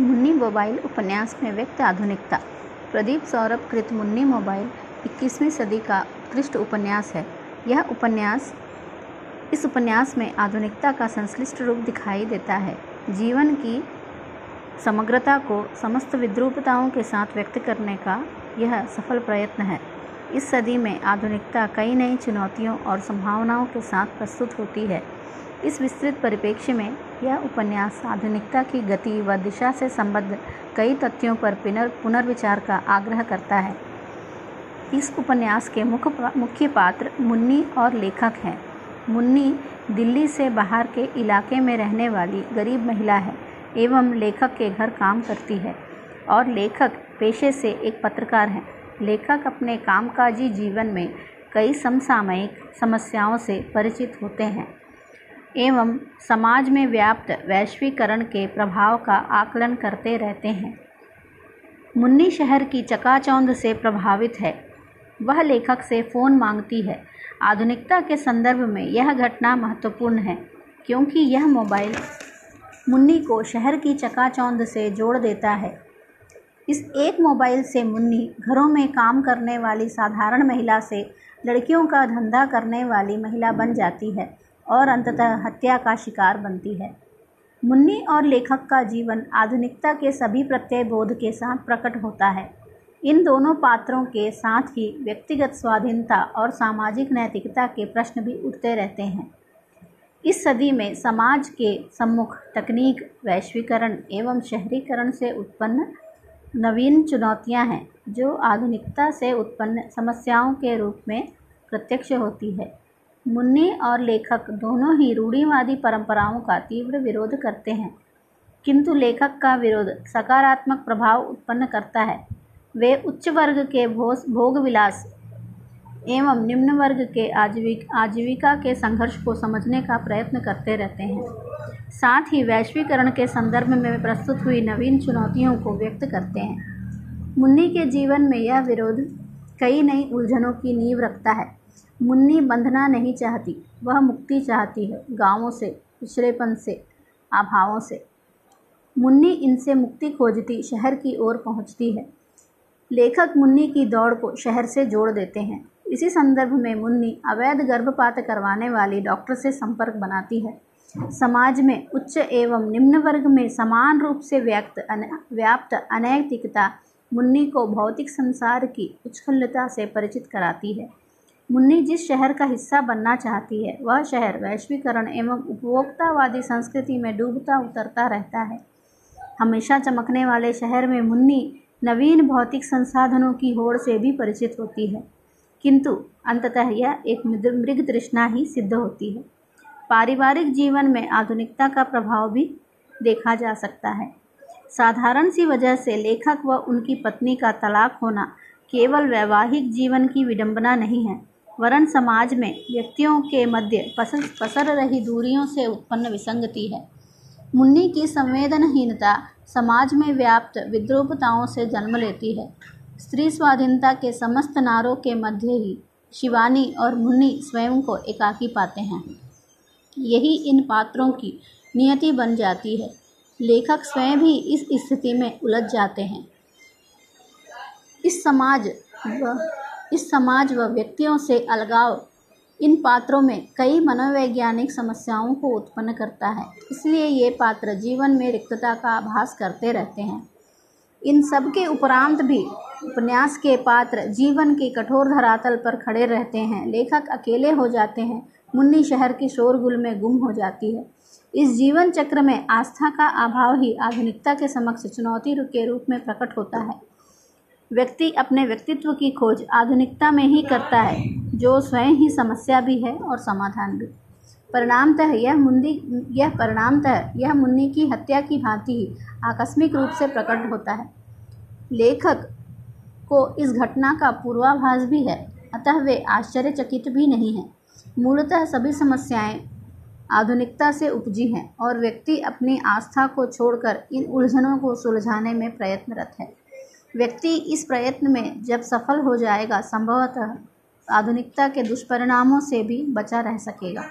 Munni mobile उपन्यास में व्यक्त आधुनिकता। प्रदीप सौरभ कृत मुन्नी मोबाइल इक्कीसवीं सदी का उत्कृष्ट उपन्यास है। यह उपन्यास इस उपन्यास में आधुनिकता का संश्लिष्ट रूप दिखाई देता है। जीवन की समग्रता को समस्त विद्रूपताओं के साथ व्यक्त करने का यह सफल प्रयत्न है। इस सदी में आधुनिकता कई नई चुनौतियों और संभावनाओं के साथ प्रस्तुत होती है। इस विस्तृत परिप्रेक्ष्य में यह उपन्यास आधुनिकता की गति व दिशा से संबद्ध कई तथ्यों पर पुनर्विचार का आग्रह करता है। इस उपन्यास के मुख्य मुख्य पात्र मुन्नी और लेखक हैं। मुन्नी दिल्ली से बाहर के इलाके में रहने वाली गरीब महिला है एवं लेखक के घर काम करती है और लेखक पेशे से एक पत्रकार हैं। लेखक अपने कामकाजी जीवन में कई समसामयिक समस्याओं से परिचित होते हैं। एवं समाज में व्याप्त वैश्वीकरण के प्रभाव का आकलन करते रहते हैं। मुन्नी शहर की चकाचौंध से प्रभावित है। वह लेखक से फ़ोन मांगती है। आधुनिकता के संदर्भ में यह घटना महत्वपूर्ण है, क्योंकि यह मोबाइल मुन्नी को शहर की चकाचौंध से जोड़ देता है। इस एक मोबाइल से मुन्नी घरों में काम करने वाली साधारण महिला से लड़कियों का धंधा करने वाली महिला बन जाती है। और अंततः हत्या का शिकार बनती है। मुन्नी और लेखक का जीवन आधुनिकता के सभी प्रत्यय बोध के साथ प्रकट होता है। इन दोनों पात्रों के साथ ही व्यक्तिगत स्वाधीनता और सामाजिक नैतिकता के प्रश्न भी उठते रहते हैं। इस सदी में समाज के सम्मुख तकनीक, वैश्वीकरण एवं शहरीकरण से उत्पन्न नवीन चुनौतियाँ हैं, जो आधुनिकता से उत्पन्न समस्याओं के रूप में प्रत्यक्ष होती है। मुन्नी और लेखक दोनों ही रूढ़िवादी परंपराओं का तीव्र विरोध करते हैं। किंतु लेखक का विरोध सकारात्मक प्रभाव उत्पन्न करता है। वे उच्च वर्ग के भोग विलास एवं निम्न वर्ग के आजीविक, आजीविका के संघर्ष को समझने का प्रयत्न करते रहते हैं। साथ ही वैश्वीकरण के संदर्भ में प्रस्तुत हुई नवीन चुनौतियों को व्यक्त करते हैं। मुन्नी के जीवन में यह विरोध कई नई उलझनों की नींव रखता है। मुन्नी बंधना नहीं चाहती वह मुक्ति चाहती है गाँवों से पिछड़ेपन से अभावों से। मुन्नी इनसे मुक्ति खोजती शहर की ओर पहुँचती है। लेखक मुन्नी की दौड़ को शहर से जोड़ देते हैं। इसी संदर्भ में मुन्नी अवैध गर्भपात करवाने वाली डॉक्टर से संपर्क बनाती है। समाज में उच्च एवं निम्न वर्ग में समान रूप से व्यक्त अन, व्याप्त अनैतिकता मुन्नी को भौतिक संसार की उच्छलता से परिचित कराती है। मुन्नी जिस शहर का हिस्सा बनना चाहती है, वह शहर वैश्वीकरण एवं उपभोक्तावादी संस्कृति में डूबता उतरता रहता है। हमेशा चमकने वाले शहर में मुन्नी नवीन भौतिक संसाधनों की होड़ से भी परिचित होती है, किंतु अंततः यह एक मृग तृष्णा ही सिद्ध होती है। पारिवारिक जीवन में आधुनिकता का प्रभाव भी देखा जा सकता है। साधारण सी वजह से लेखक व उनकी पत्नी का तलाक होना केवल वैवाहिक जीवन की विडंबना नहीं है वरन समाज में व्यक्तियों के मध्य पसर पसर रही दूरियों से उत्पन्न विसंगति है। मुन्नी की संवेदनहीनता समाज में व्याप्त विद्रूपताओं से जन्म लेती है। स्त्री स्वाधीनता के समस्त नारों के मध्य ही शिवानी और मुन्नी स्वयं को एकाकी पाते हैं। यही इन पात्रों की नियति बन जाती है। लेखक स्वयं भी इस स्थिति में उलझ जाते हैं। इस समाज इस समाज व व्यक्तियों से अलगाव इन पात्रों में कई मनोवैज्ञानिक समस्याओं को उत्पन्न करता है। इसलिए ये पात्र जीवन में रिक्तता का आभास करते रहते हैं। इन सब के उपरांत भी उपन्यास के पात्र जीवन के कठोर धरातल पर खड़े रहते हैं। लेखक अकेले हो जाते हैं, मुन्नी शहर की शोरगुल में गुम हो जाती है। इस जीवन चक्र में आस्था का अभाव ही आधुनिकता के समक्ष चुनौती के रूप में प्रकट होता है। व्यक्ति अपने व्यक्तित्व की खोज आधुनिकता में ही करता है, जो स्वयं ही समस्या भी है और समाधान भी। परिणामतः यह मुन्नी, यह परिणामतः यह मुन्नी की हत्या की भांति ही आकस्मिक रूप से प्रकट होता है। लेखक को इस घटना का पूर्वाभास भी है, अतः वे आश्चर्यचकित भी नहीं हैं। मूलतः सभी समस्याएँ आधुनिकता से उपजी हैं और व्यक्ति अपनी आस्था को छोड़कर इन उलझनों को सुलझाने में प्रयत्नरत है। व्यक्ति इस प्रयत्न में जब सफल हो जाएगा, संभवतः आधुनिकता के दुष्परिणामों से भी बचा रह सकेगा।